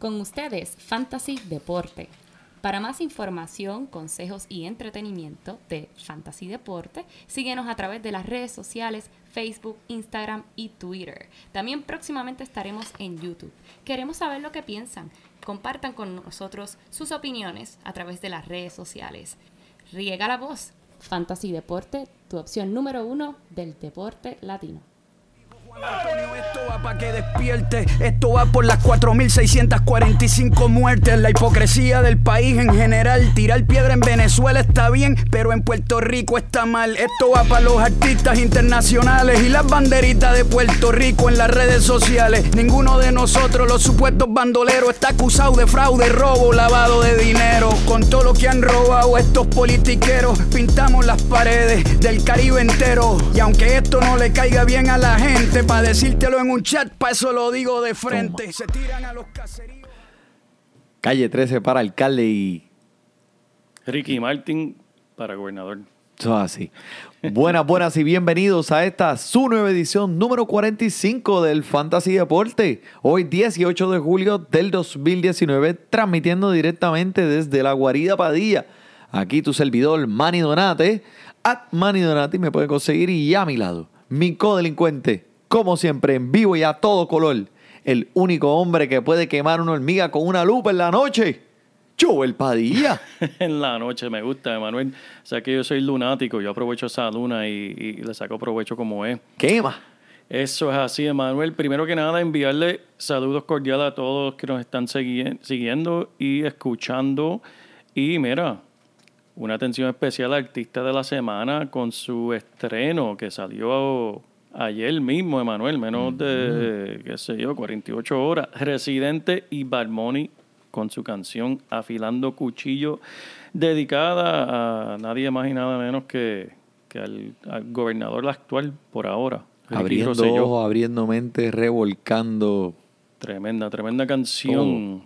Con ustedes, Fantasy Deporte. Para más información, consejos y entretenimiento de Fantasy Deporte, síguenos a través de las redes sociales Facebook, Instagram y Twitter. También próximamente estaremos en YouTube. Queremos saber lo que piensan. Compartan con nosotros sus opiniones a través de las redes sociales. Riega la voz. Fantasy Deporte, tu opción número uno del deporte latino. Esto va para que despierte. Esto va por las 4.645 muertes. La hipocresía del país en general. Tirar piedra en Venezuela está bien, pero en Puerto Rico está mal. Esto va para los artistas internacionales y las banderitas de Puerto Rico en las redes sociales. Ninguno de nosotros, los supuestos bandoleros, está acusado de fraude, robo, lavado de dinero. Con todo lo que han robado estos politiqueros, pintamos las paredes del Caribe entero. Y aunque esto no le caiga bien a la gente, para decírtelo en un chat, para eso lo digo de frente. Se tiran a los caseríos. Calle 13 para alcalde y Ricky Martin para gobernador. todo así. Buenas, buenas y bienvenidos a esta su nueva edición número 45 del Fantasy Deporte. Hoy 18 de julio del 2019, transmitiendo directamente desde la guarida Padilla. Aquí tu servidor Manny Donate. At Manny Donate me puede conseguir y a mi lado, mi codelincuente, como siempre, en vivo y a todo color. El único hombre que puede quemar una hormiga con una lupa en la noche. Joel Padilla. en la noche me gusta, Emanuel. O sea que yo soy lunático, yo aprovecho esa luna y, y le saco provecho como es. Quema. Eso es así, Emanuel. Primero que nada, enviarle saludos cordiales a todos que nos están segui- siguiendo y escuchando. Y mira, una atención especial al artista de la semana con su estreno que salió ayer mismo, Emanuel, menos de, qué sé yo, 48 horas. Residente y Balmoni con su canción Afilando Cuchillo, dedicada a nadie más y nada menos que, que al, al gobernador actual por ahora. Abriendo ojos, abriendo mente, revolcando. Tremenda, tremenda canción.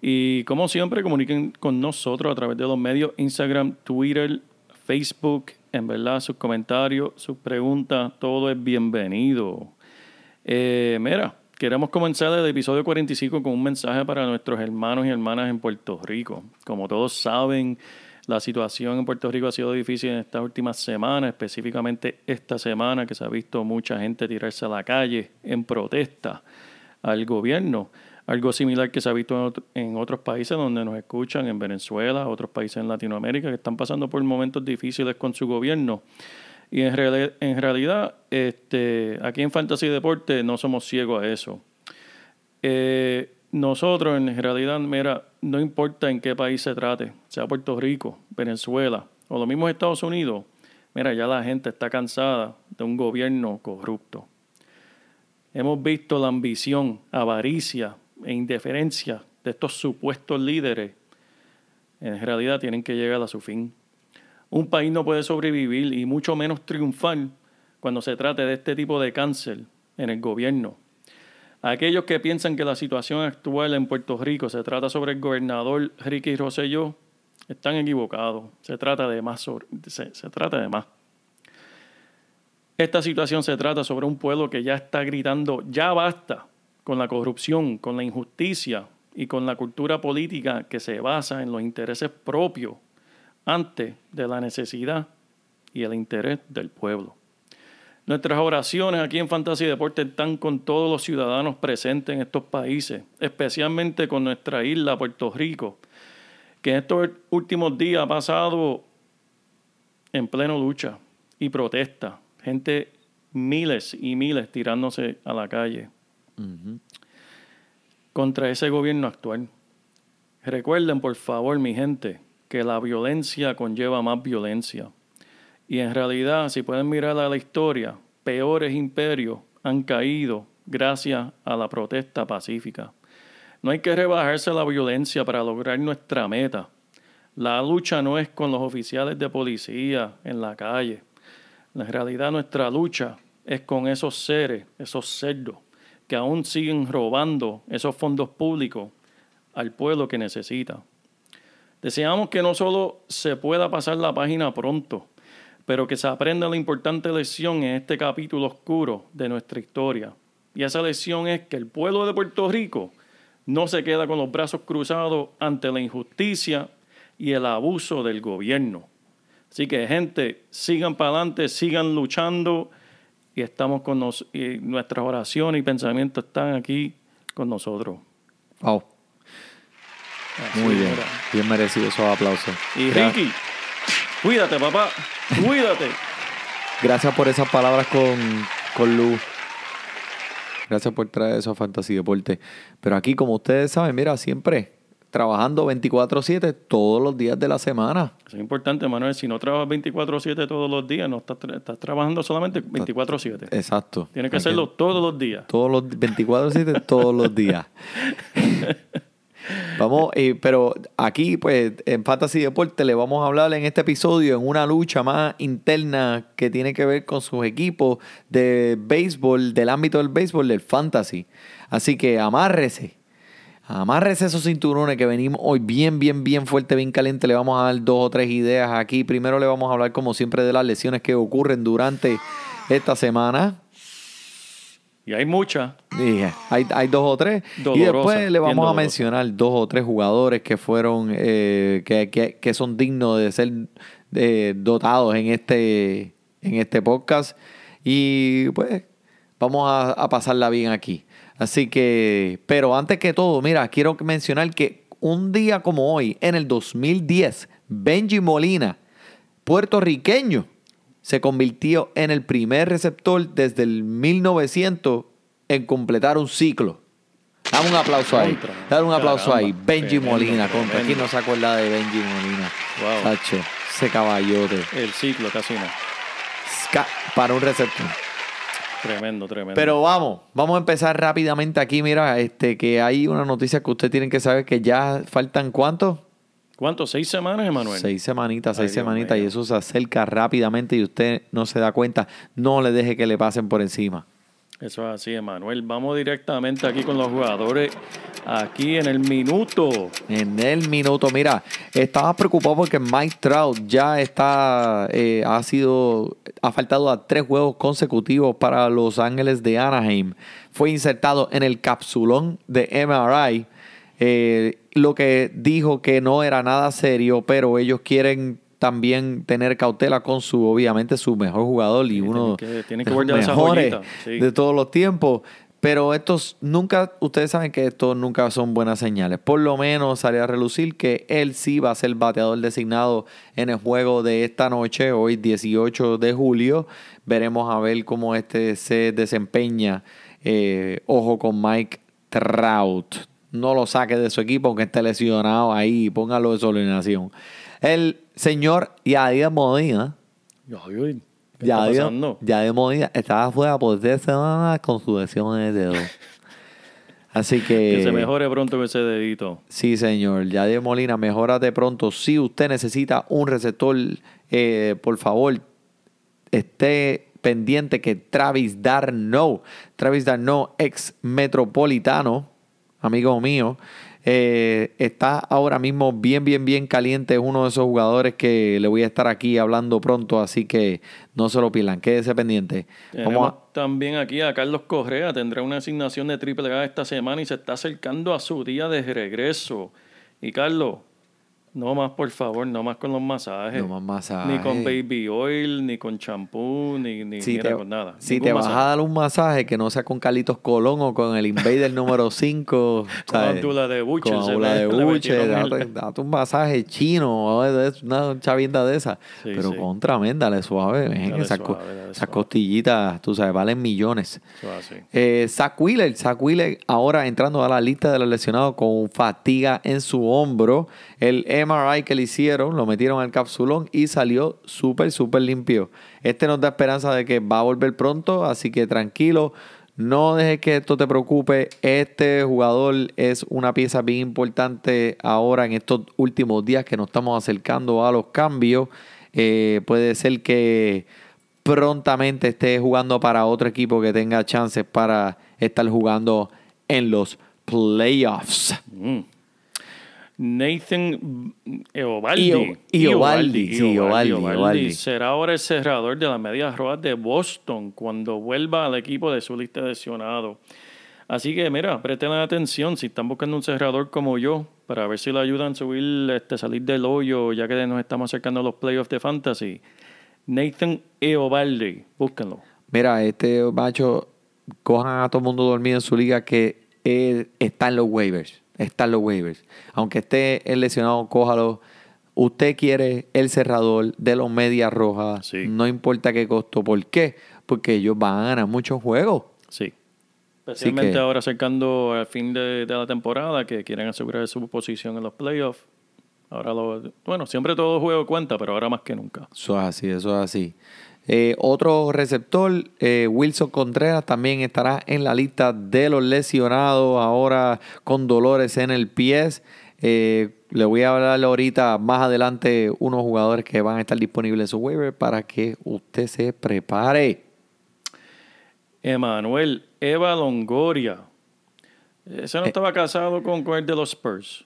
Y como siempre, comuniquen con nosotros a través de los medios Instagram, Twitter, Facebook. En verdad, sus comentarios, sus preguntas, todo es bienvenido. Eh, mira, queremos comenzar el episodio 45 con un mensaje para nuestros hermanos y hermanas en Puerto Rico. Como todos saben, la situación en Puerto Rico ha sido difícil en estas últimas semanas, específicamente esta semana que se ha visto mucha gente tirarse a la calle en protesta al gobierno. Algo similar que se ha visto en, otro- en otros países donde nos escuchan, en Venezuela, otros países en Latinoamérica que están pasando por momentos difíciles con su gobierno. Y en, reali- en realidad, este, aquí en Fantasy Deporte no somos ciegos a eso. Eh, nosotros, en realidad, mira, no importa en qué país se trate, sea Puerto Rico, Venezuela o lo mismo Estados Unidos, mira, ya la gente está cansada de un gobierno corrupto. Hemos visto la ambición, avaricia e indiferencia de estos supuestos líderes. En realidad tienen que llegar a su fin. Un país no puede sobrevivir y mucho menos triunfar cuando se trate de este tipo de cáncer en el gobierno. Aquellos que piensan que la situación actual en Puerto Rico se trata sobre el gobernador Ricky Rosselló están equivocados. Se trata de más. se trata de más. Esta situación se trata sobre un pueblo que ya está gritando, ya basta con la corrupción, con la injusticia y con la cultura política que se basa en los intereses propios antes de la necesidad y el interés del pueblo. Nuestras oraciones aquí en Fantasy Deporte están con todos los ciudadanos presentes en estos países, especialmente con nuestra isla, Puerto Rico, que en estos últimos días ha pasado en pleno lucha y protesta. Gente, miles y miles tirándose a la calle contra ese gobierno actual. Recuerden, por favor, mi gente, que la violencia conlleva más violencia. Y en realidad, si pueden mirar a la historia, peores imperios han caído gracias a la protesta pacífica. No hay que rebajarse la violencia para lograr nuestra meta. La lucha no es con los oficiales de policía en la calle. En realidad nuestra lucha es con esos seres, esos cerdos, que aún siguen robando esos fondos públicos al pueblo que necesita. Deseamos que no solo se pueda pasar la página pronto, pero que se aprenda la importante lección en este capítulo oscuro de nuestra historia. Y esa lección es que el pueblo de Puerto Rico no se queda con los brazos cruzados ante la injusticia y el abuso del gobierno. Así que, gente, sigan para adelante, sigan luchando y estamos con nos y nuestras oraciones y pensamientos están aquí con nosotros. Wow. Así Muy bien. era. Bien merecido esos aplausos. Y Ricky, cuídate, papá, cuídate. Gracias por esas palabras con, con Luz. Gracias por traer eso a Fantasy Deporte. Pero aquí, como ustedes saben, mira, siempre trabajando 24-7 todos los días de la semana. Eso es importante, Manuel. Si no trabajas 24-7 todos los días, no estás, tra- estás trabajando solamente 24-7. Exacto. Tienes que Hay hacerlo todos los días. Todos los 24-7, todos los días. Vamos, eh, pero aquí, pues, en Fantasy Deporte le vamos a hablar en este episodio en una lucha más interna que tiene que ver con sus equipos de béisbol, del ámbito del béisbol, del fantasy. Así que amárrese. Amárrese esos cinturones que venimos hoy bien, bien, bien fuerte, bien caliente. Le vamos a dar dos o tres ideas aquí. Primero le vamos a hablar, como siempre, de las lesiones que ocurren durante esta semana. Y hay muchas. Dije, hay, hay dos o tres. y después le vamos a mencionar dos o tres jugadores que fueron, eh, que, que- que son dignos de ser eh, dotados en este, en este podcast. Y pues vamos a, a pasarla bien aquí. Así que, pero antes que todo, mira, quiero mencionar que un día como hoy, en el 2010, Benji Molina, puertorriqueño, se convirtió en el primer receptor desde el 1900 en completar un ciclo. Dame un aplauso ahí. Dale un aplauso ahí. Benji Molina. Contra. ¿Quién no se acuerda de Benji Molina? Wow. Tacho, ese caballote. El ciclo casi no. Para un receptor. Tremendo, tremendo. Pero vamos, vamos a empezar rápidamente aquí. Mira, este, que hay una noticia que ustedes tienen que saber que ya faltan cuántos? ¿Cuánto? ¿Seis semanas, Emanuel? Seis semanitas, Ay, seis Dios semanitas, y eso se acerca rápidamente y usted no se da cuenta. No le deje que le pasen por encima. Eso es así, Emanuel. Vamos directamente aquí con los jugadores. Aquí en el minuto. En el minuto, mira, estaba preocupado porque Mike Trout ya está, eh, ha sido, ha faltado a tres juegos consecutivos para Los Ángeles de Anaheim. Fue insertado en el capsulón de MRI, eh, lo que dijo que no era nada serio, pero ellos quieren también tener cautela con su, obviamente, su mejor jugador y Sí, uno tienen que- tienen que de los mejores sí. de todos los tiempos. Pero estos nunca, ustedes saben que estos nunca son buenas señales. Por lo menos sale a relucir que él sí va a ser bateador designado en el juego de esta noche, hoy 18 de julio. Veremos a ver cómo este se desempeña. Eh, ojo con Mike Trout. No lo saque de su equipo aunque esté lesionado ahí. Póngalo de su alineación. El señor Yadier Modina. Ay, ¿Qué está Yadier, pasando? Yadier Modina estaba fuera por 10 semanas con su lesión en el dedo. Así que... Que se mejore pronto ese dedito. Sí, señor. Yadier Molina, mejórate pronto. Si usted necesita un receptor, eh, por favor, esté pendiente que Travis Darno, Travis Darno, ex metropolitano, amigo mío, eh, está ahora mismo bien, bien, bien caliente. Es uno de esos jugadores que le voy a estar aquí hablando pronto, así que no se lo pierdan. Quédese pendiente. Tenemos Vamos a- también aquí a Carlos Correa. Tendrá una asignación de triple A esta semana y se está acercando a su día de regreso. Y Carlos, no más, por favor, no más con los masajes. No más masajes. Ni con baby oil, ni con champú, ni, ni si mira, te, con nada. si Ningún te vas a dar un masaje que no sea con Carlitos Colón o con el Invader número 5, Con Abdullah de Butcher, Con le- de metieron date, un masaje chino, una chavienda de esa. Sí, Pero sí. contra, men, dale suave, ven, Dale esas, co- suave, dale esas suave. costillitas, tú sabes, valen millones. Eh, Zach Wheeler, Zach Wheeler ahora entrando a la lista de los lesionados con fatiga en su hombro. El MRI que le hicieron, lo metieron al capsulón y salió súper, súper limpio. Este nos da esperanza de que va a volver pronto, así que tranquilo. No dejes que esto te preocupe. Este jugador es una pieza bien importante ahora en estos últimos días que nos estamos acercando a los cambios. Eh, puede ser que prontamente esté jugando para otro equipo que tenga chances para estar jugando en los playoffs. Mm. Nathan Eovaldi. Sí, Iovaldi. será ahora el cerrador de las medias rojas de Boston cuando vuelva al equipo de su lista de lesionados. Así que, mira, presten atención si están buscando un cerrador como yo para ver si le ayudan a subir, este, salir del hoyo, ya que nos estamos acercando a los playoffs de fantasy. Nathan Eovaldi, búsquenlo. Mira, este macho, cojan a todo el mundo dormido en su liga que eh, está en los waivers. Está en los waivers. Aunque esté el lesionado, cójalo. Usted quiere el cerrador de los medias rojas. Sí. No importa qué costo. ¿Por qué? Porque ellos van a ganar muchos juegos. Sí. Especialmente que- ahora acercando al fin de, de la temporada, que quieren asegurar su posición en los playoffs. Ahora lo, bueno, siempre todo juego cuenta, pero ahora más que nunca. Eso es así, eso es así. Eh, otro receptor, eh, Wilson Contreras, también estará en la lista de los lesionados ahora con dolores en el pie. Eh, le voy a hablar ahorita más adelante unos jugadores que van a estar disponibles en su waiver para que usted se prepare. Emanuel Eva Longoria. Ese no estaba casado con, con el de los Spurs.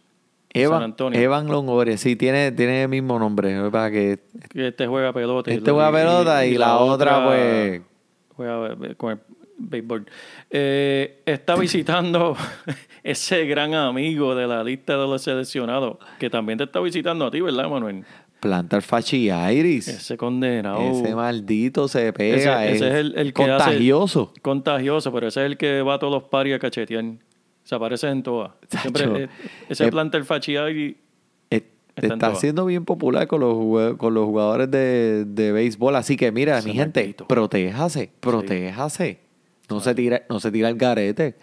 San Evan, Antonio. Evan Longoria, sí, tiene, tiene el mismo nombre. Para que Que este juega pelota. este juega pelota y, la, otra, pues. Juega con el béisbol. Eh, está visitando ese gran amigo de la lista de los seleccionados, que también te está visitando a ti, ¿verdad, Manuel? Plantar Fachiairis. Ese condenado. Ese maldito se pega. Ese- ese es el- el que hace- contagioso. Contagioso, pero ese es el que va a todos los paris a cachetear. Se aparece en todas. Siempre, Tacho. eh, ese Eh, planta el fachiari. Eh, Está siendo bien popular con los, con los jugadores de, de béisbol. Así que mira, mi gente, maldito. protéjase, protéjase. No, se tira, no se tira el garete.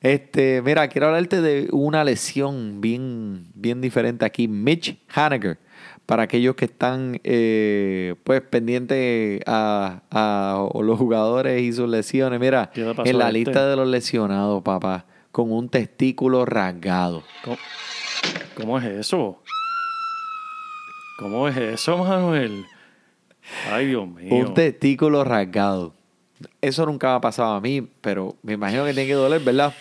Este, mira, quiero hablarte de una lesión bien, bien diferente aquí. Mitch Haniger. Para aquellos que están pues pues pendientes a, a los jugadores y sus lesiones. Mira, ¿Qué le pasó en la este? lista de los lesionados, papá, con un testículo rasgado. ¿Cómo, cómo es eso? ¿Cómo es eso, Manuel? Ay, Dios mío. Un testículo rasgado. Eso nunca me ha pasado a mí, pero me imagino que tiene que doler, ¿verdad?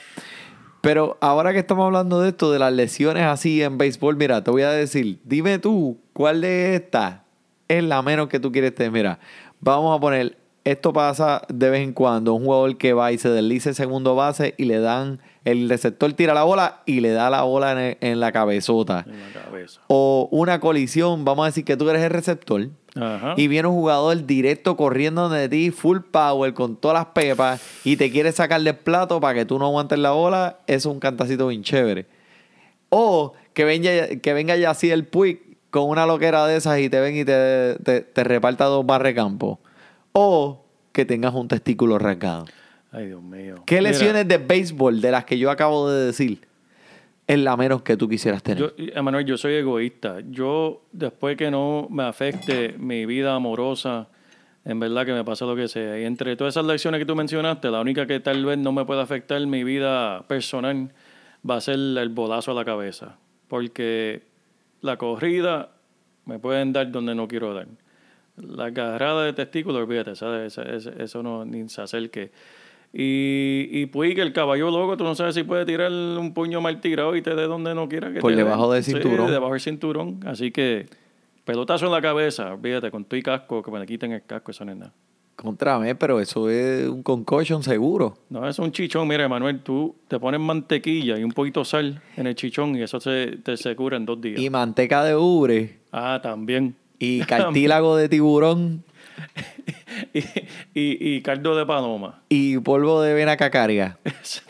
Pero ahora que estamos hablando de esto, de las lesiones así en béisbol, mira, te voy a decir, dime tú, ¿cuál de estas es la menos que tú quieres tener? Mira, vamos a poner, esto pasa de vez en cuando, un jugador que va y se desliza el segundo base y le dan, el receptor tira la bola y le da la bola en, el- en la cabezota. En la cabeza. O una colisión, vamos a decir que tú eres el receptor. Ajá. Y viene un jugador directo corriendo de ti, full power, con todas las pepas, y te quiere sacar del plato para que tú no aguantes la bola, eso es un cantacito bien chévere. O que venga, que venga ya así el Puig con una loquera de esas y te ven y te, te, te reparta dos barre campo. O que tengas un testículo rasgado. Ay, Dios mío. ¿Qué Mira, lesiones de béisbol de las que yo acabo de decir es la menos que tú quisieras tener? Yo, Emanuel, yo soy egoísta. Yo, después que no me afecte mi vida amorosa, en verdad que me pasa lo que sea. Y entre todas esas lecciones que tú mencionaste, la única que tal vez no me pueda afectar mi vida personal va a ser el bolazo a la cabeza. Porque la corrida me pueden dar donde no quiero dar. La agarrada de testículos, olvídate, ¿sabes? Eso, no ni se acerque. Y, y pues que el caballo loco, tú no sabes si puede tirar un puño mal tirado y te dé donde no quiera que Por te debajo del Sí, cinturón. debajo del cinturón. Así que pelotazo en la cabeza, olvídate, con tu y casco, que me le quiten el casco, eso no es nada. Contra mí, pero eso es un concussion seguro. No, es un chichón. Mira, Manuel, tú te pones mantequilla y un poquito de sal en el chichón y eso se, te se cura en dos días. Y manteca de ubre. Ah, también. Y cartílago de tiburón y, y, y caldo de paloma. y polvo de vena cacaria.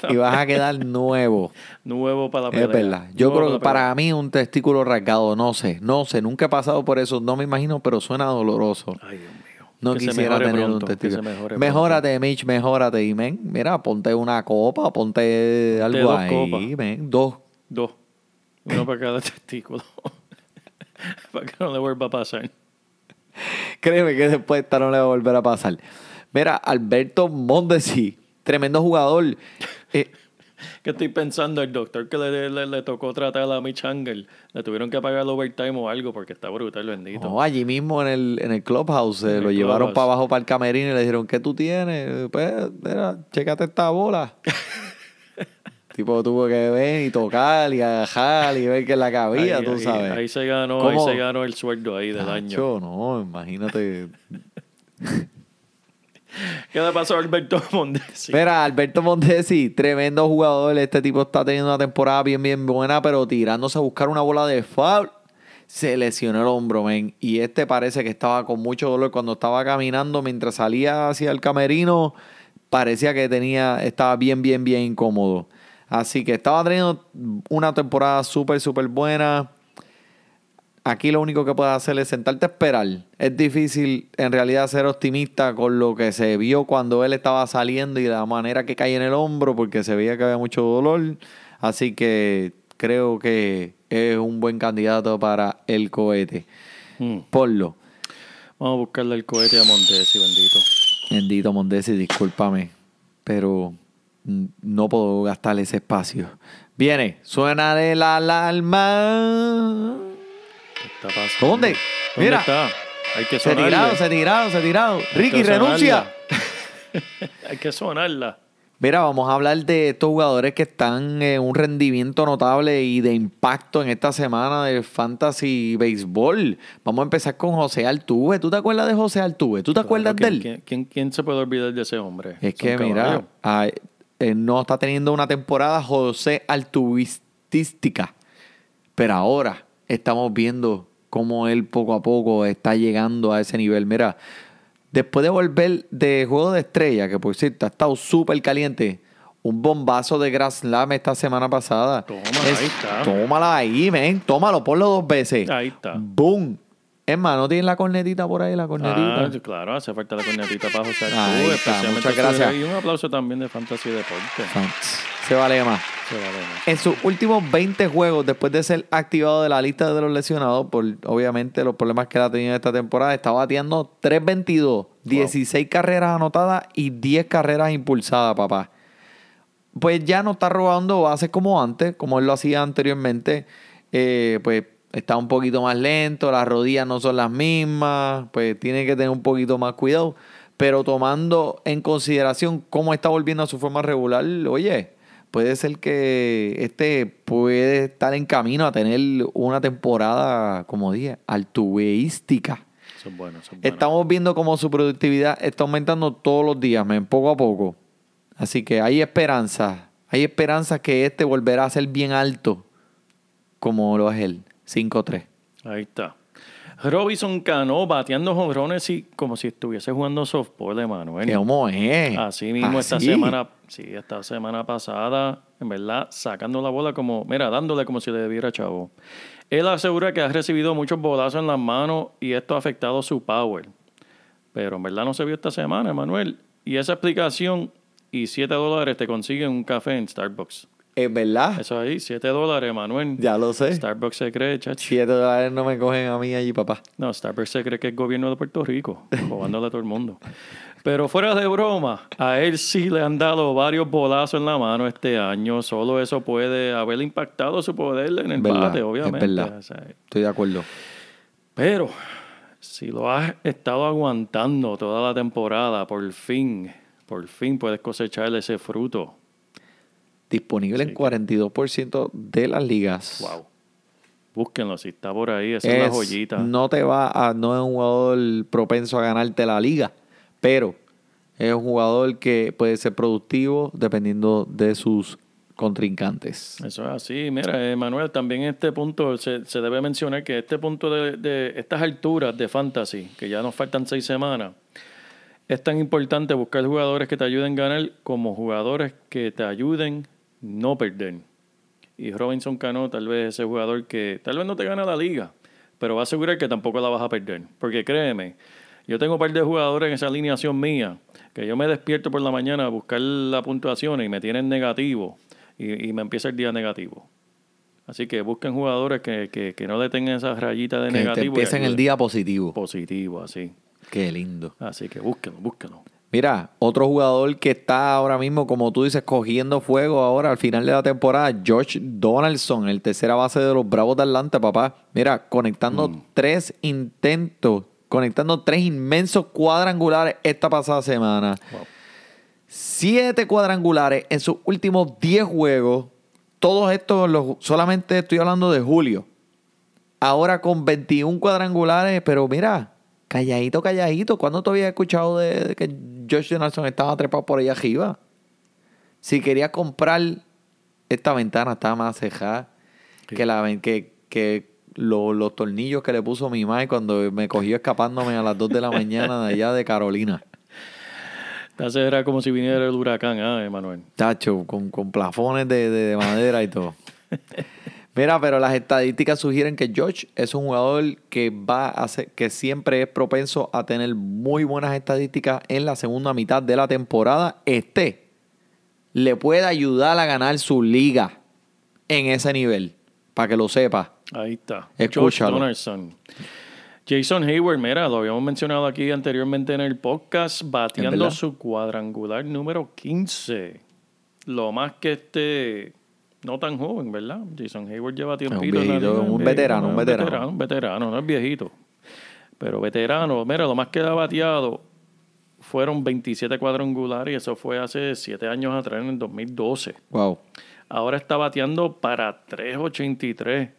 Y vas a quedar nuevo. Nuevo para la pelea. Es verdad. Yo Nuevo creo que para mí un testículo rasgado, no sé, no sé, nunca he pasado por eso, no me imagino, pero suena doloroso. Ay, Dios mío. No Que quisiera tener pronto, un testículo. mejore Mejórate, Mitch, mejórate. Y men, mira, ponte una copa, ponte algo dos ahí, men, dos. Dos. Uno para cada testículo. para que no le vuelva a pasar. Créeme que después esta no le va a volver a pasar. Mira, Alberto Mondesi, tremendo jugador. Eh, ¿Qué estoy pensando? El doctor que le, le, le tocó tratar a Mitch Angel, le tuvieron que pagar el overtime o algo porque está brutal, bendito. No, allí mismo en el, en el clubhouse eh, lo llevaron para abajo para el camerino y le dijeron, ¿qué tú tienes? Pues, mira, chécate esta bola. tipo, tuvo que ver y tocar y agarrar y ver que la cabía, ahí, tú ahí- sabes. ahí se ganó, ahí se ganó el sueldo ahí del año. Nacho, no, imagínate. ¿Qué le pasó a Alberto Mondesi? Mira, Alberto Mondesi, tremendo jugador. Este tipo está teniendo una temporada bien, bien buena, pero tirándose a buscar una bola de foul. Se lesionó el hombro, men. Y este parece que estaba con mucho dolor cuando estaba caminando. Mientras salía hacia el camerino, parecía que tenía, estaba bien, bien, bien incómodo. Así que estaba teniendo una temporada súper, súper buena. Aquí lo único que puedes hacer es sentarte a esperar. Es difícil en realidad ser optimista con lo que se vio cuando él estaba saliendo y la manera que cae en el hombro porque se veía que había mucho dolor. Así que creo que es un buen candidato para el cohete. Mm. Ponlo. Vamos a buscarle el cohete a Mondesi, bendito. Bendito Mondesi, discúlpame, pero no puedo gastar ese espacio. Viene, suena de la alarma. ¿Qué está pasando? ¿Dónde? ¿Dónde Mira. está? Hay que Se tiraron, se tiraron, se tiraron. Hay Ricky, renuncia. Hay que sonarla. Mira, vamos a hablar de estos jugadores que están en un rendimiento notable y de impacto en esta semana del Fantasy Baseball. Vamos a empezar con José Altuve. ¿Tú te acuerdas de José Altuve? ¿Tú te acuerdas de él? ¿quién, quién, quién se puede olvidar de ese hombre? Es Son que, mira. Él no está teniendo una temporada José Altuvistística. Pero ahora estamos viendo cómo él poco a poco está llegando a ese nivel. Mira, después de volver de Juego de Estrella, que por cierto ha estado súper caliente, un bombazo de Grand Slam esta semana pasada. Toma, ahí está. Tómala ahí, men. Tómalo, ponlo dos veces. Ahí está. Boom. Es más, ¿no tienes la cornetita por ahí? La cornetita. Ah, claro, hace falta la cornetita para José Ahí está, especialmente muchas su- gracias. Y un aplauso también de Fantasy Deporte. Se vale más. Se vale, ¿no? En sus últimos 20 juegos, después de ser activado de la lista de los lesionados, por obviamente los problemas que él ha tenido esta temporada, está bateando 3.22, 16 carreras anotadas y 10 carreras impulsadas, papá. Pues ya no está robando bases como antes, como él lo hacía anteriormente. Eh, pues está un poquito más lento, las rodillas no son las mismas, pues tiene que tener un poquito más cuidado. Pero tomando en consideración cómo está volviendo a su forma regular, oye, puede ser que este puede estar en camino a tener una temporada, como dije, altuveística. Eso es bueno, eso es bueno. Estamos viendo cómo su productividad está aumentando todos los días, men, poco a poco. Así que hay esperanza. Hay esperanza que este volverá a ser bien alto, como lo es él. 5-3. Ahí está. Robinson Cano bateando jonrones y como si estuviese jugando softball, Emanuel. ¿Qué ¿Cómo es? Así mismo esta semana, sí, esta semana pasada, en verdad, sacando la bola como, mira, dándole como si le debiera chavo. Él asegura que ha recibido muchos bolazos en las manos y esto ha afectado su power. Pero en verdad no se vio esta semana, Emanuel. Y esa explicación y 7 dólares te consiguen un café en Starbucks. Es verdad. Eso ahí, 7 dólares, Emanuel. Ya lo sé. Starbucks se cree, chacho. 7 dólares no me cogen a mí allí, papá. No, Starbucks se cree que es gobierno de Puerto Rico, robándole a todo el mundo. Pero fuera de broma, a él sí le han dado varios bolazos en la mano este año. Solo eso puede haber impactado su poder en el Verdad, bate, es obviamente. verdad. O sea, Estoy de acuerdo. pero si lo has estado aguantando toda la temporada, por fin, por fin puedes cosechar ese fruto. Disponible en 42% de las ligas. Wow. Búsquenlo, si está por ahí, esa es, la Es- joyita. No te va a, no es un jugador propenso a ganarte la liga, pero es un jugador que puede ser productivo dependiendo de sus contrincantes. Eso es así. Mira, eh, Manuel, también este punto se, se debe mencionar que este punto de, de estas alturas de fantasy, que ya nos faltan seis semanas, es tan importante buscar jugadores que te ayuden a ganar como jugadores que te ayuden no perder. Y Robinson Cano tal vez ese jugador que tal vez no te gana la liga, pero va a asegurar que tampoco la vas a perder. Porque créeme, yo tengo un par de jugadores en esa alineación mía que yo me despierto por la mañana a buscar la puntuación y me tienen negativo y, y me empieza el día negativo. Así que busquen jugadores que, que, que no le tengan esa rayita de Que negativo. y empiecen el día positivo. positivo, así. Qué lindo. Así que búsquenlo, búsquenlo. Mira, otro jugador que está ahora mismo, como tú dices, cogiendo fuego ahora al final de la temporada, George Donaldson, el tercera base de los Bravos de Atlanta, papá. Mira, conectando tres intentos, conectando tres inmensos cuadrangulares esta pasada semana. Wow. Siete cuadrangulares en sus últimos 10 juegos. Todos estos, los, solamente estoy hablando de julio. Ahora con 21 cuadrangulares, pero mira, Calladito, calladito. ¿Cuándo tú habías escuchado de, de que Josh Donaldson estaba trepado por allá arriba? Si quería comprar esta ventana, estaba más cejada que, la, que, que lo- los tornillos que le puso mi madre cuando me cogió escapándome a las 2 de la mañana de allá de Carolina. Entonces era como si viniera el huracán, ah, Emanuel. Tacho, con, con plafones de, de- de madera y todo. Mira, pero las estadísticas sugieren que George es un jugador que va a ser, que siempre es propenso a tener muy buenas estadísticas en la segunda mitad de la temporada. Este le puede ayudar a ganar su liga en ese nivel, para que lo sepa. Ahí está. Escúchalo. Jason Hayward, mira, lo habíamos mencionado aquí anteriormente en el podcast, ¿Es bateando su cuadrangular número 15. Lo más que este, no tan joven, ¿verdad? Jason Hayward lleva tiempito en la viejito, liga, un es veterano, un es veterano. Un veterano, no es viejito. Pero veterano, mira, lo más que ha bateado fueron 27 cuadrangulares y eso fue hace 7 años atrás, en el 2012. Wow. Ahora está bateando para 3.83.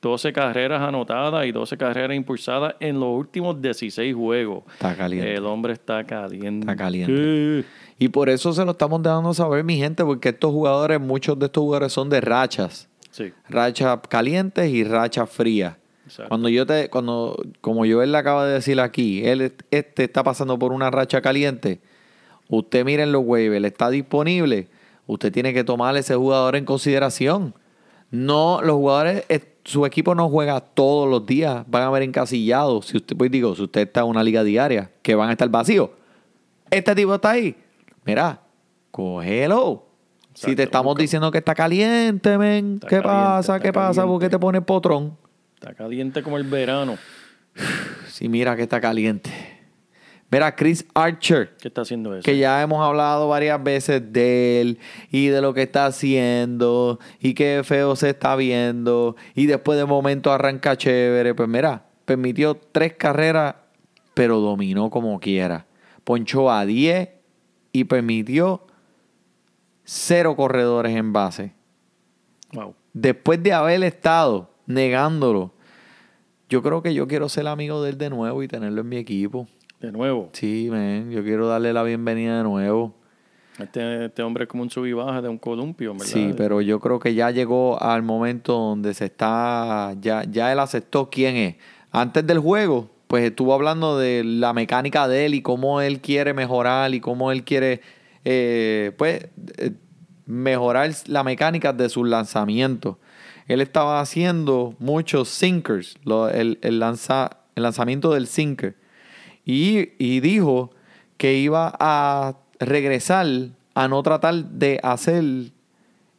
12 carreras anotadas y 12 carreras impulsadas en los últimos 16 juegos. Está caliente. El hombre está caliente. Está caliente. Y por eso se lo estamos dejando saber, mi gente, porque estos jugadores, muchos de estos jugadores son de rachas. Sí. rachas calientes y rachas frías. Exacto. Cuando yo te, cuando, como yo él le acaba de decir aquí, él este está pasando por una racha caliente, usted mire en los waivers, está disponible, usted tiene que tomar ese jugador en consideración. No, los jugadores, eh, su equipo no juega todos los días, van a ver encasillados. Si usted, pues digo, si usted está en una liga diaria, que van a estar vacíos. Este tipo está ahí. Mira, cógelo. si te estamos diciendo que está caliente, men, Está ¿qué caliente, pasa? ¿Qué pasa? ¿Por qué te pones potrón? Está caliente como el verano. Sí, mira que está caliente. Mira, Chris Archer, ¿Qué está haciendo eso? que ya hemos hablado varias veces de él y de lo que está haciendo y qué feo se está viendo y después de momento arranca chévere. Pues mira, permitió tres carreras, pero dominó como quiera. Ponchó a 10 y permitió cero corredores en base. Wow. Después de haber estado negándolo, yo creo que yo quiero ser amigo de él de nuevo y tenerlo en mi equipo. De nuevo. Sí, men, yo quiero darle la bienvenida de nuevo. Este, este hombre es como un sub y baja de un columpio, ¿verdad? Sí, pero yo creo que ya llegó al momento donde se está, ya, ya él aceptó quién es. Antes del juego, pues estuvo hablando de la mecánica de él y cómo él quiere mejorar y cómo él quiere, eh, pues, eh, mejorar la mecánica de sus lanzamientos. Él estaba haciendo muchos sinkers, lo- el, el lanza- el lanzamiento del sinker. Y, y dijo que iba a regresar a no tratar de hacer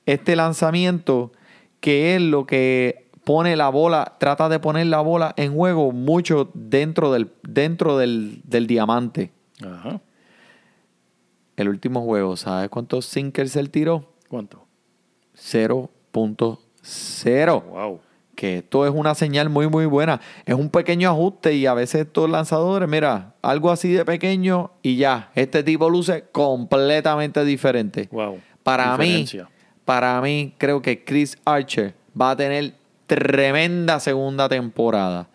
este lanzamiento que es lo que pone la bola, trata de poner la bola en juego mucho dentro del, dentro del, del diamante. Ajá. El último juego, ¿sabes cuántos sinkers él tiró? ¿Cuánto? 0.0. Wow. Que esto es una señal muy muy buena. Es un pequeño ajuste y a veces estos lanzadores, mira, algo así de pequeño y ya, este tipo luce completamente diferente. Wow. Para Diferencia. mí, para mí creo que Chris Archer va a tener tremenda segunda temporada.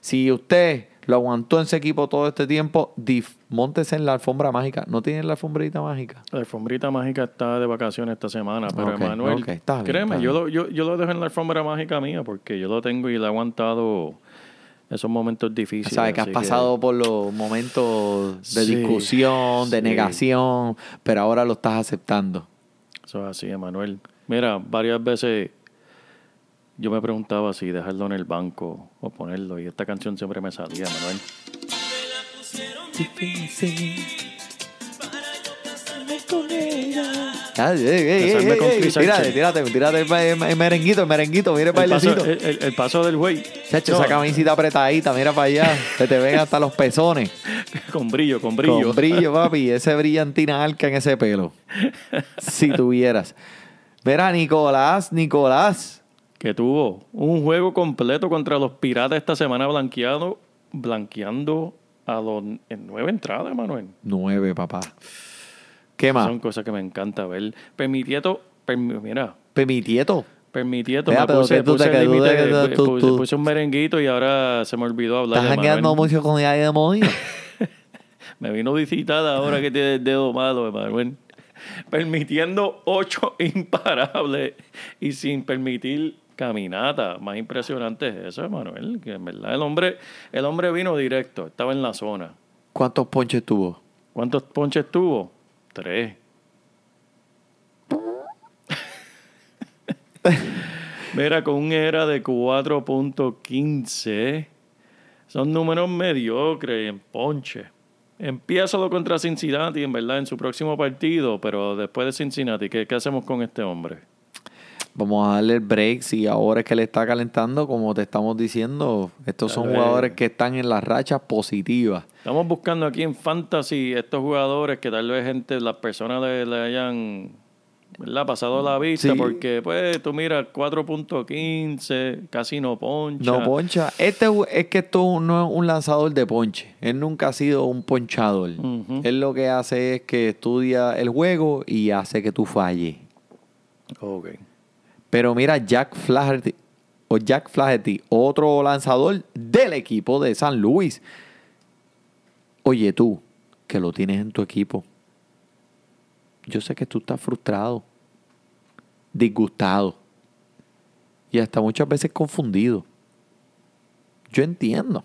Si usted lo aguantó en ese equipo todo este tiempo, dif- móntese en la alfombra mágica. ¿No tiene la alfombrita mágica? La alfombrita mágica está de vacaciones esta semana, pero Ok, Emanuel, créeme, yo, lo, yo, yo lo dejo en la alfombra mágica mía porque yo lo tengo y le he aguantado esos momentos difíciles. Sabes que has pasado por los momentos de Sí, discusión, de sí. negación, pero ahora lo estás aceptando. Eso es así, Emanuel. Mira, varias veces yo me preguntaba si dejarlo en el banco o ponerlo y esta canción siempre me salía, Emanuel. Ah, ey, ey, ey, con Chris tírate, tírate, tírate el, el- el merenguito, el merenguito, mire el El paso, bailecito. el, el- el paso del güey. Chacho, No, esa camisita apretadita, mira para allá, que te ven hasta los pezones. Con brillo, con brillo. Con brillo, papi, ese brillantina arca en ese pelo. si tuvieras. Mira, Nicolás, Nicolás. Que tuvo un juego completo contra los Piratas esta semana blanqueado, blanqueando a los en nueve entradas, Manuel. Nueve, papá. ¿Qué más? Son cosas que me encanta ver. Permitieto, permi- mira, Pemitieto. Permitiendo, Vea, me pero puse, tú puse te- el te- tú- tú- un merenguito y ahora se me olvidó hablar Estás de jangueando Manuel. mucho con de demonio. Me vino visitada ahora que tiene el dedo malo, Emanuel. Permitiendo ocho imparables y sin permitir caminata. Más impresionante es eso, Emanuel. Que en verdad el hombre, el hombre vino directo, estaba en la zona. ¿Cuántos ponches tuvo? ¿Cuántos ponches tuvo? Tres. Mira, con un era de 4.15. Son números mediocres en ponche. Empieza lo contra Cincinnati, en verdad, en su próximo partido, pero después de Cincinnati, ¿qué, qué hacemos con este hombre? Vamos a darle el break. Si ahora es que le está calentando, como te estamos diciendo, estos son jugadores que están en las rachas positivas. Estamos buscando aquí en Fantasy estos jugadores que tal vez gente, las personas le, le hayan ¿verdad? pasado la vista, Sí. porque pues tú miras 4.15, casi no poncha. No poncha. Este es que esto no es un lanzador de ponche. Él nunca ha sido un ponchador. Él lo que hace es que estudia el juego y hace que tú falles. Ok. Pero mira, Jack Flaherty, o Jack Flaherty, otro lanzador del equipo de San Luis. Oye, tú, que lo tienes en tu equipo. Yo sé que tú estás frustrado, disgustado y hasta muchas veces confundido. Yo entiendo.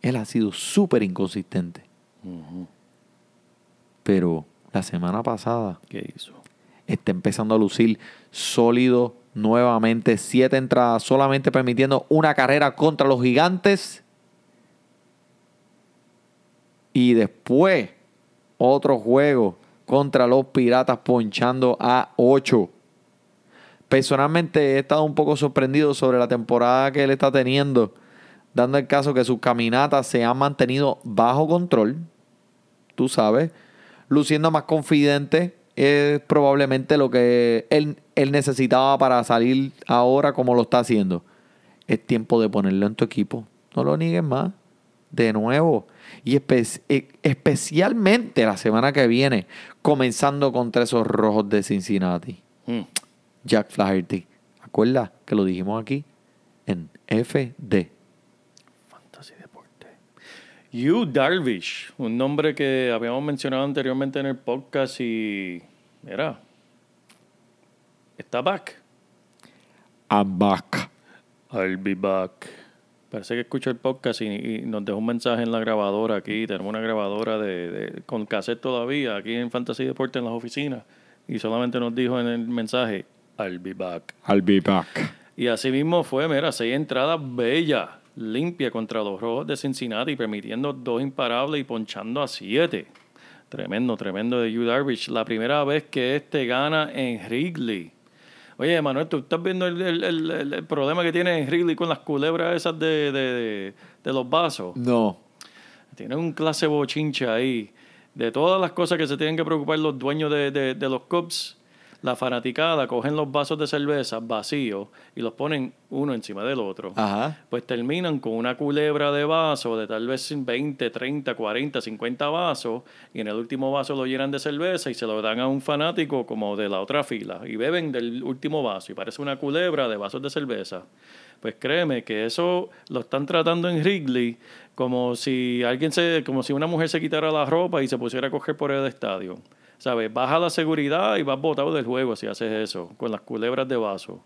Él ha sido súper inconsistente. Pero la semana pasada ¿Qué hizo? Está empezando a lucir sólido nuevamente. Siete entradas, solamente permitiendo una carrera contra los gigantes. Y después otro juego contra los piratas ponchando a 8. Personalmente he estado un poco sorprendido sobre la temporada que él está teniendo, dando el caso que sus caminatas se han mantenido bajo control, tú sabes, luciendo más confidente, es probablemente lo que él, él necesitaba para salir ahora como lo está haciendo. Es tiempo de ponerlo en tu equipo. No lo niegues más. De nuevo. Y espe- e- especialmente la semana que viene, comenzando contra esos rojos de Cincinnati. Hmm. Jack Flaherty. ¿Acuerdas que lo dijimos aquí? En FD. Yu Darvish, un nombre que habíamos mencionado anteriormente en el podcast y. Mira. Está back. I'm back. I'll be back. Parece que escuchó el podcast y, y nos dejó un mensaje en la grabadora aquí. Tenemos una grabadora de, de- con cassette todavía aquí en Fantasy Deporte en las oficinas. Y solamente nos dijo en el mensaje, I'll be back. I'll be back. Y así mismo fue, mira, seis entradas bellas, limpia contra los rojos de Cincinnati, permitiendo dos imparables y ponchando a siete. Tremendo, tremendo de Darvish. La primera vez que este gana en Wrigley. Oye, Manuel, ¿tú estás viendo el, el- el- problema que tiene en Wrigley con las culebras esas de, de- de- los vasos? No. Tiene un clase bochincha ahí. De todas las cosas que se tienen que preocupar los dueños de, de- de los Cubs, la fanaticada cogen los vasos de cerveza vacíos y los ponen uno encima del otro. Ajá. Pues terminan con una culebra de vasos de tal vez 20, 30, 40, 50 vasos y en el último vaso lo llenan de cerveza y se lo dan a un fanático como de la otra fila y beben del último vaso y parece una culebra de vasos de cerveza. Pues créeme que eso lo están tratando en Wrigley como si alguien se, como si una mujer se quitara la ropa y se pusiera a coger por el estadio. ¿Sabes? Baja la seguridad y vas botado del juego si haces eso, con las culebras de vaso.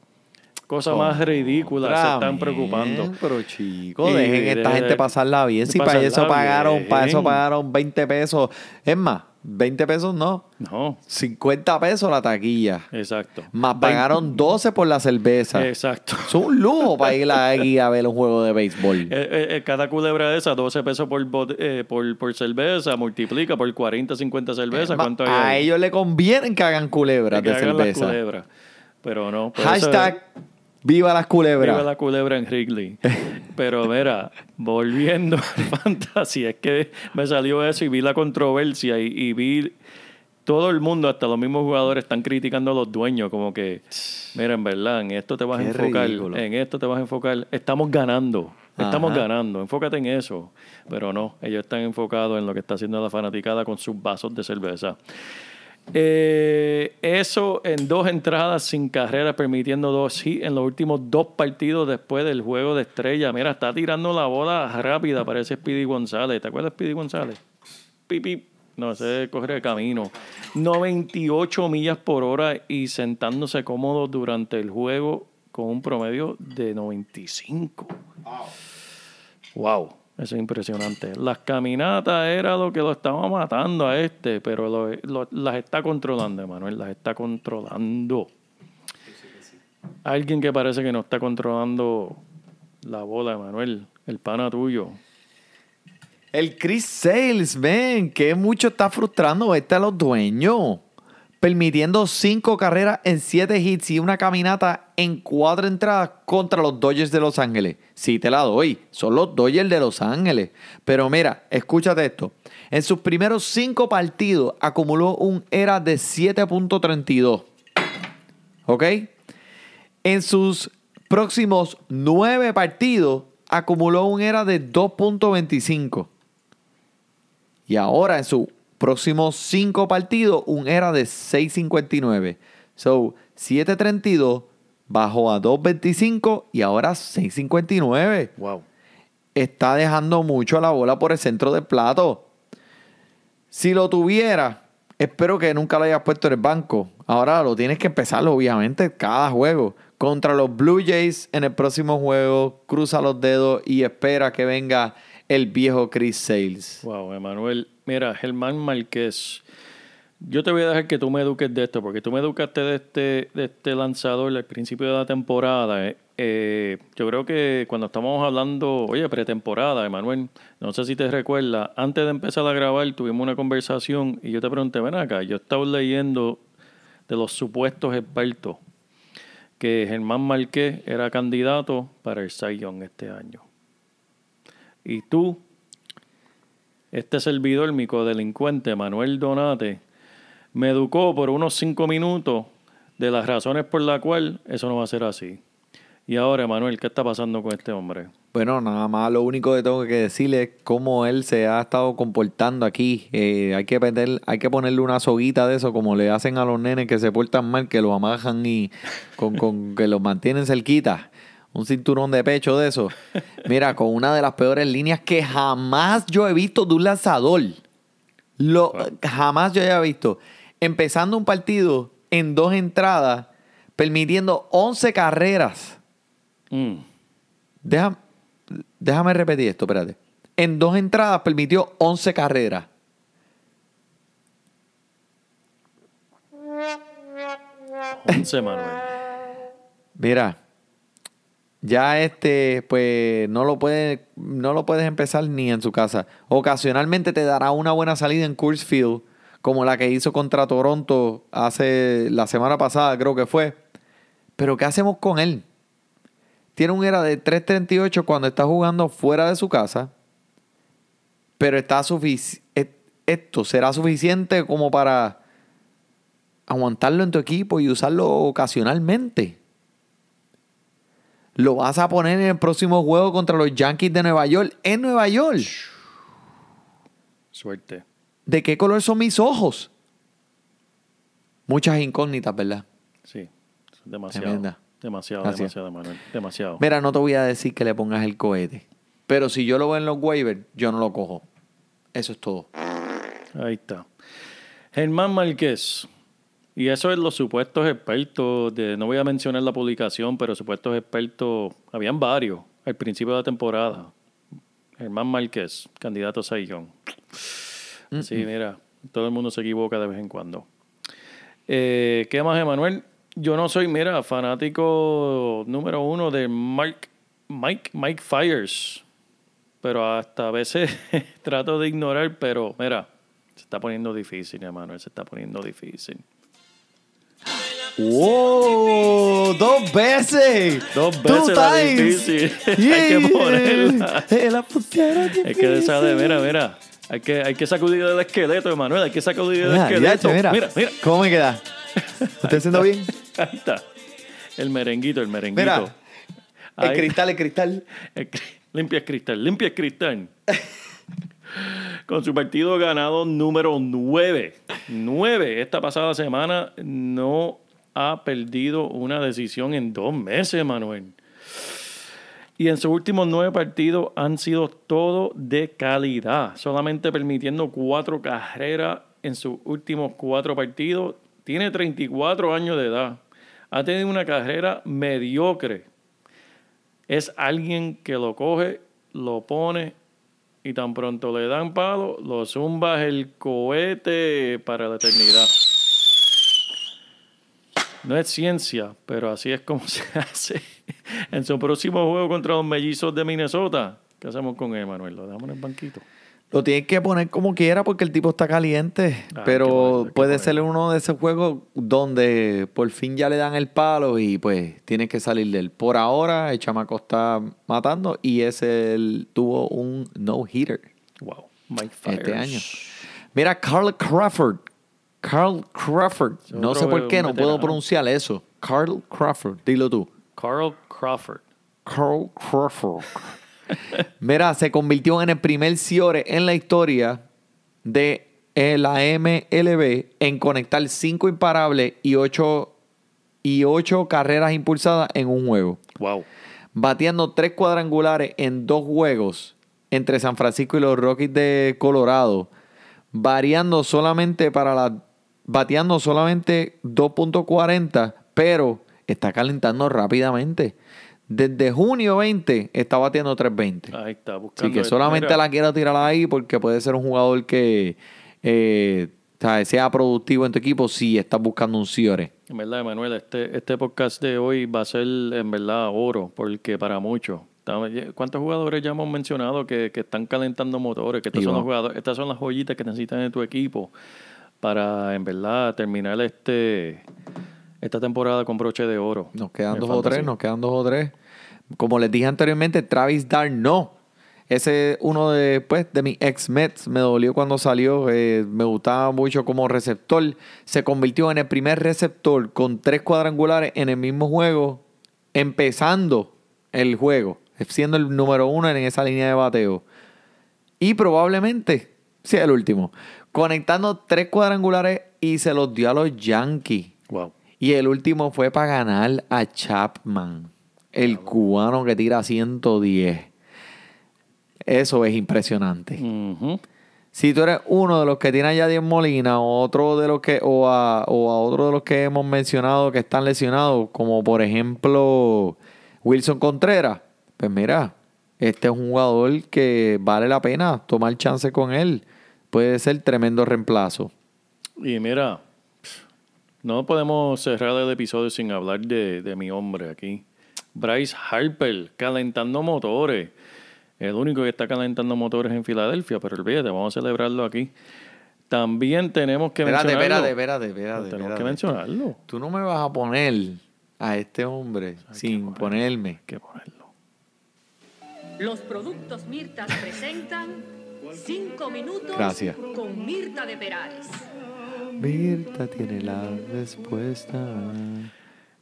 Cosa más ridícula, se están preocupando. Pero chicos, dejen a esta de- gente pasarla bien. Si para eso pagaron, para eso pagaron 20 pesos. Es más, 20 pesos no. No, 50 pesos la taquilla. exacto. Más pagaron 12 por la cerveza. Exacto. Es un lujo para ir aquí a ver un juego de béisbol. Eh, eh, eh, cada culebra de esas, 12 pesos por, eh, por, por cerveza, multiplica por 40, 50 cervezas. ¿Cuánto hay a ellos le conviene que hagan culebras Que de las cerveza. culebras. Pero no. por eso- Hashtag viva las culebras. Viva la culebra en Wrigley. Pero mira, volviendo al fantasy, es que me salió eso y vi la controversia y, y vi todo el mundo, hasta los mismos jugadores, están criticando a los dueños, como que, mira, en verdad, en esto te vas a enfocar, ridículo. en esto te vas a enfocar, estamos ganando, estamos Ajá. ganando, enfócate en eso. Pero no, ellos están enfocados en lo que está haciendo la fanaticada con sus vasos de cerveza. Eh, eso en dos entradas sin carrera, permitiendo dos hits en los últimos dos partidos después del juego de estrella. Mira, está tirando la bola rápida, parece Speedy González. ¿Te acuerdas de Speedy González? Pip, pip. No, ese coger el camino. 98 millas por hora y sentándose cómodo durante el juego con un promedio de 95. Wow. Eso es impresionante. Las caminatas era lo que lo estaba matando a este, pero lo- las está controlando, Emanuel. Las está controlando. Alguien que parece que no está controlando la bola, Emanuel. El pana tuyo. El Chris Sales, ven, que mucho está frustrando este a los dueños. Permitiendo cinco carreras en siete hits y una caminata en cuatro entradas contra los Dodgers de Los Ángeles. Sí te la doy, son los Dodgers de Los Ángeles. Pero mira, escúchate esto. En sus primeros cinco partidos acumuló un ERA de 7.32. ¿Ok? En sus próximos nueve partidos acumuló un ERA de 2.25. Y ahora en sus próximos cinco partidos un ERA de 6.59. So, 7.32 bajó a 2.25 y ahora 6.59. Wow. Está dejando mucho la bola por el centro del plato. Si lo tuviera, espero que nunca lo hayas puesto en el banco. Ahora lo tienes que empezar, obviamente, cada juego. Contra los Blue Jays en el próximo juego, cruza los dedos y espera que venga el viejo Chris Sales. Wow, Emanuel. Mira, Germán Márquez. Yo te voy a dejar que tú me eduques de esto, porque tú me educaste de este, de este lanzador al principio de la temporada. eh. Eh, yo creo que cuando estamos hablando, oye, pretemporada, Emanuel, no sé si te recuerdas, antes de empezar a grabar tuvimos una conversación y yo te pregunté, ven acá, yo estaba leyendo de los supuestos expertos que Germán Márquez era candidato para el Young este año. Y tú, este servidor, mi codelincuente, Manuel Donate, me educó por unos cinco minutos de las razones por las cuales eso no va a ser así. Y ahora, Manuel, ¿qué está pasando con este hombre? Bueno, nada más lo único que tengo que decirle es cómo él se ha estado comportando aquí. Eh, hay, que hay que ponerle una soguita de eso, como le hacen a los nenes que se portan mal, que los amajan y con, con- que los mantienen cerquita. Un cinturón de pecho de eso. Mira, con una de las peores líneas que jamás yo he visto de un lanzador. Lo, jamás yo haya visto. Empezando un partido en dos entradas, permitiendo 11 carreras. Mm, Déjame, déjame repetir esto, espérate. En dos entradas permitió 11 carreras. once, Manuel. Mira, ya este, pues no lo puedes, no lo puedes empezar ni en su casa. Ocasionalmente te dará una buena salida en Coors Field, como la que hizo contra Toronto hace la semana pasada, creo que fue. Pero ¿qué hacemos con él? Tiene un era de 3.38 cuando está jugando fuera de su casa. Pero está et- esto será suficiente como para aguantarlo en tu equipo y usarlo ocasionalmente. Lo vas a poner en el próximo juego contra los Yankees de Nueva York en Nueva York. Suerte. ¿De qué color son mis ojos? Muchas incógnitas, ¿verdad? Sí, demasiado. Tremenda. Demasiado, Gracias. demasiado, Manuel. Demasiado. Mira, no te voy a decir que le pongas el cohete. Pero si yo lo veo en los waivers, yo no lo cojo. Eso es todo. Ahí está. Germán Márquez. Y eso es los supuestos expertos de, no voy a mencionar la publicación, pero supuestos expertos, habían varios al principio de la temporada. Germán Márquez, candidato a Saiyón. Sí, mira, todo el mundo se equivoca de vez en cuando. Eh, ¿Qué más, Emanuel? Yo no soy, mira, fanático número uno de Mike, Mike, Mike Fires. Pero hasta a veces trato de ignorar, pero mira, se está poniendo difícil, Emanuel, se está poniendo difícil. ¡Wow! ¡Dos veces! Dos Two veces la times. difícil. Hay que ponerla. Eh, la Es que de, mira, mira. Hay que, hay que sacudir el esqueleto, Emanuel. Hay que sacudir el ya, esqueleto. mira. mira, mira. ¿Cómo me queda? ¿Estoy haciendo bien? Ahí está. El merenguito, el merenguito. Mira. El Ahí. cristal, el cristal. El Limpia el cristal, limpia el cristal. con su partido ganado número 9. 9. Esta pasada semana no ha perdido una decisión en dos meses, Manuel. Y en sus últimos nueve partidos han sido todo de calidad, solamente permitiendo cuatro carreras en sus últimos cuatro partidos. Tiene 34 años de edad. Ha tenido una carrera mediocre. Es alguien que lo coge, lo pone y tan pronto le dan palo, lo zumba el cohete para la eternidad. No es ciencia, pero así es como se hace. En su próximo juego contra los mellizos de Minnesota, ¿qué hacemos con él, Manuel? Lo dejamos en el banquito. Lo tienes que poner como quiera porque el tipo está caliente. Ah, pero puede ser uno de esos juegos donde por fin ya le dan el palo y pues tienes que salir de él. Por ahora, el chamaco está matando y ese él tuvo un no-hitter Wow. Mike este Fiers. año. Mira, Carl Crawford. Carl Crawford. No sé por qué, no puedo pronunciar eso. Carl Crawford. Dilo tú. Carl Crawford. Carl Crawford. Mira, se convirtió en el primer Ciore en la historia de la MLB en conectar cinco imparables y ocho, y ocho carreras impulsadas en un juego. Wow. Bateando tres cuadrangulares en dos juegos entre San Francisco y los Rockies de Colorado. Variando solamente para la. Bateando solamente 2.40, pero está calentando rápidamente. Desde junio 20 está bateando 3.20. Ahí está, buscando. Así que solamente mira, la quiero tirar ahí porque puede ser un jugador que eh, sea productivo en tu equipo si estás buscando un Ciore. En verdad, Manuel, este, este podcast de hoy va a ser en verdad oro, porque para muchos. ¿Cuántos jugadores ya hemos mencionado que, que están calentando motores? Que estos Y son los jugadores, estas son las joyitas que necesitan en tu equipo para en verdad terminar este esta temporada con broche de oro. Nos quedan dos o tres, nos quedan dos o tres. Como les dije anteriormente, Travis no. Ese es uno de, pues, de mis ex Mets. Me dolió cuando salió. eh, me gustaba mucho como receptor. Se convirtió en el primer receptor con tres cuadrangulares en el mismo juego, empezando el juego, siendo el número uno en esa línea de bateo. Y probablemente sea el último. Conectando tres cuadrangulares y se los dio a los Yankees. Wow. Y el último fue para ganar a Chapman, el cubano que tira 110. Eso es impresionante. Si tú eres uno de los que tiene a Yadier Molina, o otro de los que, o a, o a otro de los que hemos mencionado que están lesionados, como por ejemplo Wilson Contreras, pues mira, este es un jugador que vale la pena tomar chance con él. Puede ser tremendo reemplazo. Y mira, no podemos cerrar el episodio sin hablar de, de mi hombre aquí. Bryce Harper, calentando motores. El único que está calentando motores en Filadelfia, pero olvídate, vamos a celebrarlo aquí. También tenemos que Espérate, mencionarlo. espérate, espérate, espérate. tenemos que mencionarlo. Tú no me vas a poner a este hombre sin ponerme. Hay que ponerlo. Los productos Mirta presentan 5 minutos Gracias. con Mirta de Perales. Mirta tiene la respuesta.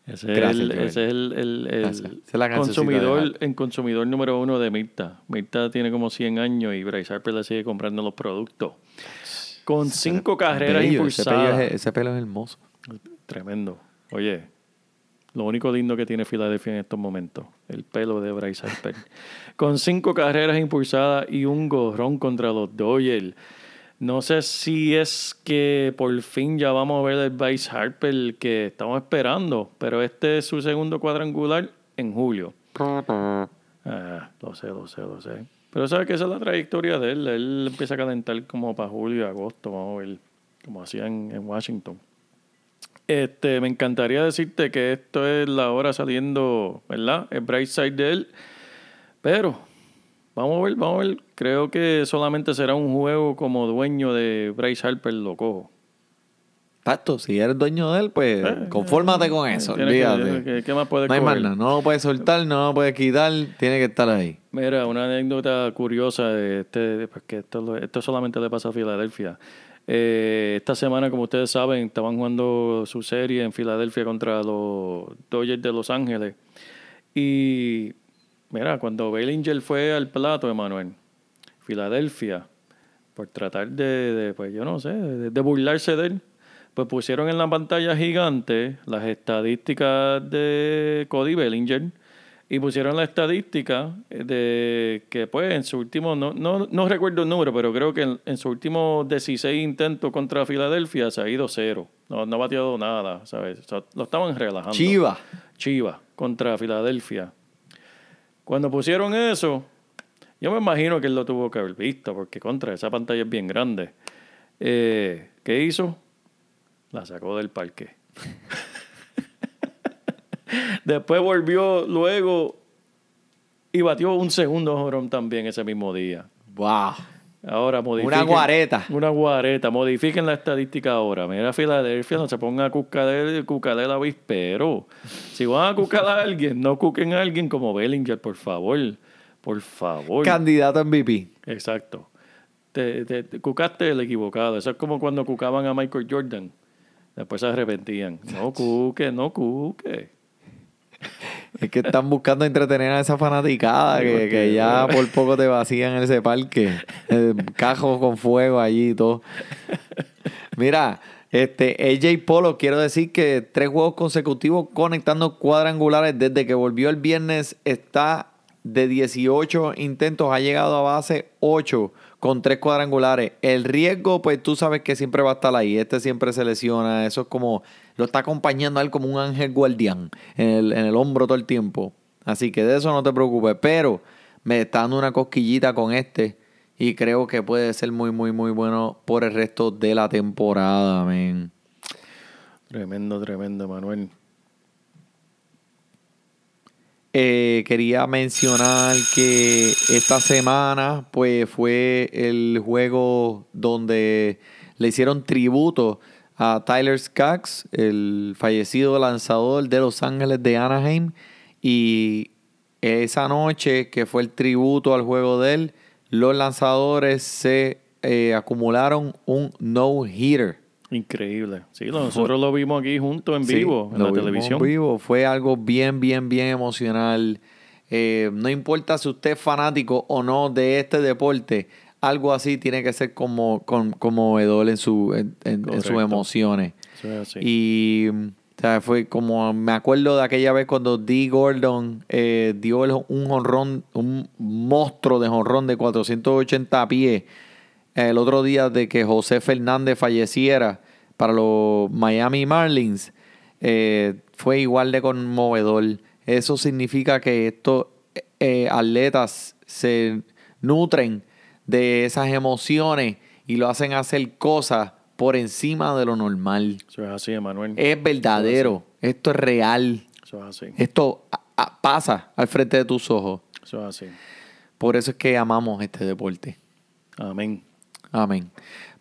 Ese es Gracias, el, Joel. ese es el, el- el Gracias. Esa es la cancioncita de consumidor, Harper. el consumidor número uno de Mirta. Mirta tiene como 100 años y Bryce Harper le sigue comprando los productos. Con cinco carreras Bello, ese, pelo impulsadas. es, ese pelo es hermoso. Tremendo. Oye, lo único lindo que tiene Filadelfia en estos momentos, el pelo de Bryce Harper. Con cinco carreras impulsadas y un gorrón contra los Dodgers. No sé si es que por fin ya vamos a ver el Bryce Harper que estamos esperando, pero este es su segundo cuadrangular en julio. Ah, lo sé, lo sé, lo sé. Pero sabes que esa es la trayectoria de él. Él empieza a calentar como para julio y agosto, vamos a ver, como hacía en, en Washington. Este, me encantaría decirte que esto es la hora saliendo, ¿verdad? El bright side de él. Pero, vamos a ver, vamos a ver. Creo que solamente será un juego como dueño de Bryce Harper, lo cojo. Exacto, si eres dueño de él, pues Eh, confórmate con eso, que- olvídate. ¿qué, más puedes no hay más nada, no lo puedes soltar, no lo puedes quitar, tiene que estar ahí. Mira, una anécdota curiosa de este, porque esto, lo- esto solamente le pasa a Filadelfia. Eh, esta semana, como ustedes saben, estaban jugando su serie en Filadelfia contra los Dodgers de Los Ángeles. Y mira, cuando Bellinger fue al plato, Emanuel, Filadelfia por tratar de, pues yo no sé, de burlarse de él, pues pusieron en la pantalla gigante las estadísticas de Cody Bellinger y pusieron la estadística de que pues en su último, no, no, no recuerdo el número, pero creo que en, en su último 16 intentos contra Filadelfia se ha ido cero. No, no ha bateado nada, ¿sabes? O sea, lo estaban relajando. Chiva. Chiva contra Filadelfia. Cuando pusieron eso, yo me imagino que él lo tuvo que haber visto, porque contra esa pantalla es bien grande. Eh, ¿Qué hizo? La sacó del parque. Después volvió luego y batió un segundo jorón también ese mismo día. Wow. Ahora modifiquen. Una guareta. Una guareta. Modifiquen la estadística ahora. Mira, Filadelfia, no se ponga a cucadel, cucadel avispero. Si van a cucar a alguien, no cuquen a alguien como Bellinger, por favor. Por favor. Candidato a MVP. Exacto. Te, te- te cucaste el equivocado. Eso es como cuando cucaban a Michael Jordan. Después se arrepentían. No cuque, no cuque. Es que están buscando entretener a esa fanaticada que, que ya por poco te vacían ese parque. Eh, Cajos con fuego allí y todo. Mira, este AJ Polo, quiero decir que tres juegos consecutivos conectando cuadrangulares desde que volvió el viernes está de 18 intentos, ha llegado a base 8 con tres cuadrangulares. El riesgo, pues tú sabes que siempre va a estar ahí. Este siempre se lesiona. Eso es como, lo está acompañando a él como un ángel guardián en el, en el hombro todo el tiempo. Así que de eso no te preocupes. Pero me está dando una cosquillita con este. Y creo que puede ser muy, muy, muy bueno por el resto de la temporada, men. Tremendo, tremendo, Manuel. Eh, quería mencionar que esta semana pues fue el juego donde le hicieron tributo a Tyler Skaggs, el fallecido lanzador de Los Ángeles de Anaheim. Y esa noche que fue el tributo al juego de él, los lanzadores se eh, acumularon un no-hitter. Increíble. Sí, nosotros lo vimos aquí juntos en Sí, vivo, en lo la vimos televisión. en vivo. Fue algo bien, bien, bien emocional. Eh, no importa si usted es fanático o no de este deporte, algo así tiene que ser como, con- conmovedor en, su, en, en- en sus emociones. Y o sea, fue como, me acuerdo de aquella vez cuando Dee Gordon eh, dio el- un jonrón, un monstruo de jonrón de 480 pies el otro día de que José Fernández falleciera para los Miami Marlins, eh, fue igual de conmovedor. Eso significa que estos eh, atletas se nutren de esas emociones y lo hacen hacer cosas por encima de lo normal. Eso es así, Manuel. Es verdadero, esto es real, Eso es así. esto pasa al frente de tus ojos. Eso es así. Por eso es que amamos este deporte. Amén. Amén.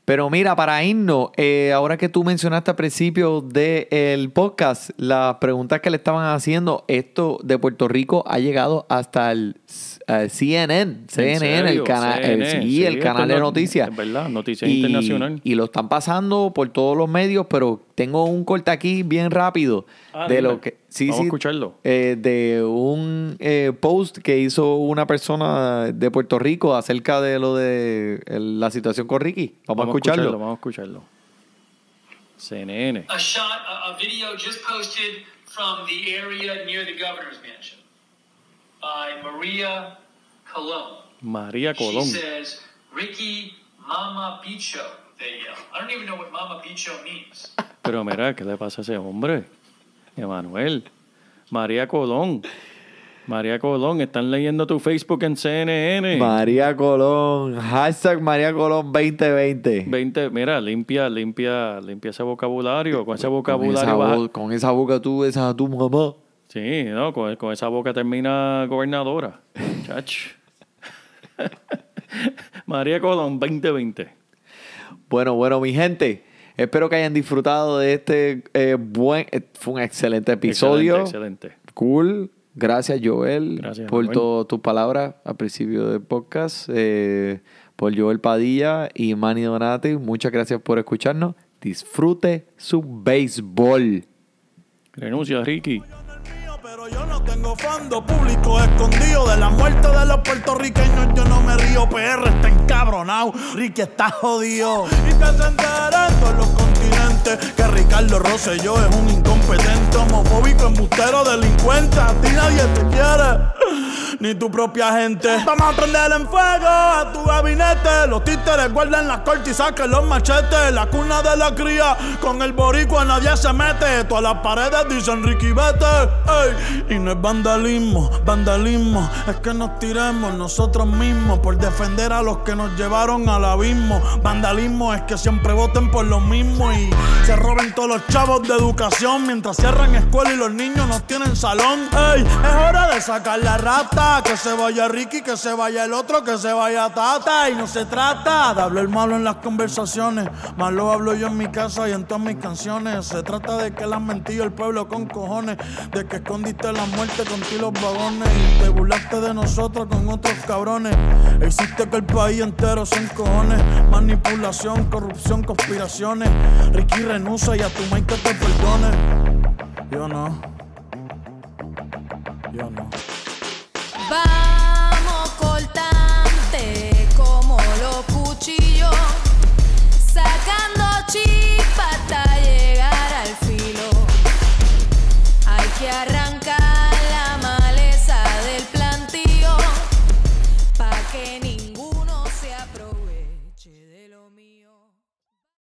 Pero mira, para irnos, eh, ahora que tú mencionaste al principio del podcast, las preguntas que le estaban haciendo, esto de Puerto Rico ha llegado hasta el eh, CNN, CNN, el canal, el- CNN, sí, sí, el canal de no- noticias. es verdad, noticias internacional. Y lo están pasando por todos los medios, pero tengo un corte aquí bien rápido Ah, de dime. lo que sí, Vamos a sí, escucharlo. eh, de un eh, post que hizo una persona de Puerto Rico acerca de lo de el- la situación con Ricky. Vamos, a escucharlo. Vamos a escucharlo. CNN. a shot, a, a video just posted from the area near the governor's mansion by Maria Colon. María She Colón. says, Ricky Mama Bicho, they yell. I don't even know what Mama Bicho means. Pero mira, ¿qué le pasa a ese hombre? Emanuel. María Colón. María Colón, están leyendo tu Facebook en CNN. María Colón, hashtag María Colón 2020. 20, mira, limpia, limpia, limpia ese vocabulario. Con ese Con esa, vocabulario vas a- con esa boca tú besas a tu mamá. Sí, no, con, con esa boca termina gobernadora. Chach. María Colón 2020. Bueno, bueno, mi gente. Espero que hayan disfrutado de este eh, buen. eh, fue un excelente episodio. Excelente, excelente. Cool. Gracias, Joel, Gracias, por todas tus palabras al principio del podcast. eh, por Joel Padilla y Manny Donati. Muchas gracias por escucharnos. Disfrute su béisbol. Renuncia, Ricky. Pero yo no tengo fondo público escondido de la muerte de los puertorriqueños. Yo no me río, PR está encabronado, Ricky está jodido. Y que se todos los continentes que Ricardo Rosselló es un incompetente, homofóbico, embustero, delincuente. A ti nadie te quiere ni tu propia gente. Vamos a prender en fuego a tu gabinete. Los títeres guardan las cortes y saquen los machetes. La cuna de la cría, con el boricua nadie se mete. Todas las paredes dicen Ricky Vete. Ey. Y no es vandalismo, vandalismo. Es que nos tiremos nosotros mismos por defender a los que nos llevaron al abismo. Vandalismo es que siempre voten por lo mismo y se roben todos los chavos de educación mientras cierran escuela y los niños no tienen salón. Ey, es hora de sacar la rata. Que se vaya Ricky, que se vaya el otro, que se vaya Tata. Y no se trata de hablar malo en las conversaciones. Más lo hablo yo en mi casa y en todas mis canciones. Se trata de que han mentido el pueblo con cojones. De que escondiste la muerte con ti los vagones. Y te burlaste de nosotros con otros cabrones. E hiciste que el país entero se encojones. Manipulación, corrupción, conspiraciones. Ricky renuncia y a tu que te perdone. Yo no. Yo no. cuchillo, sacan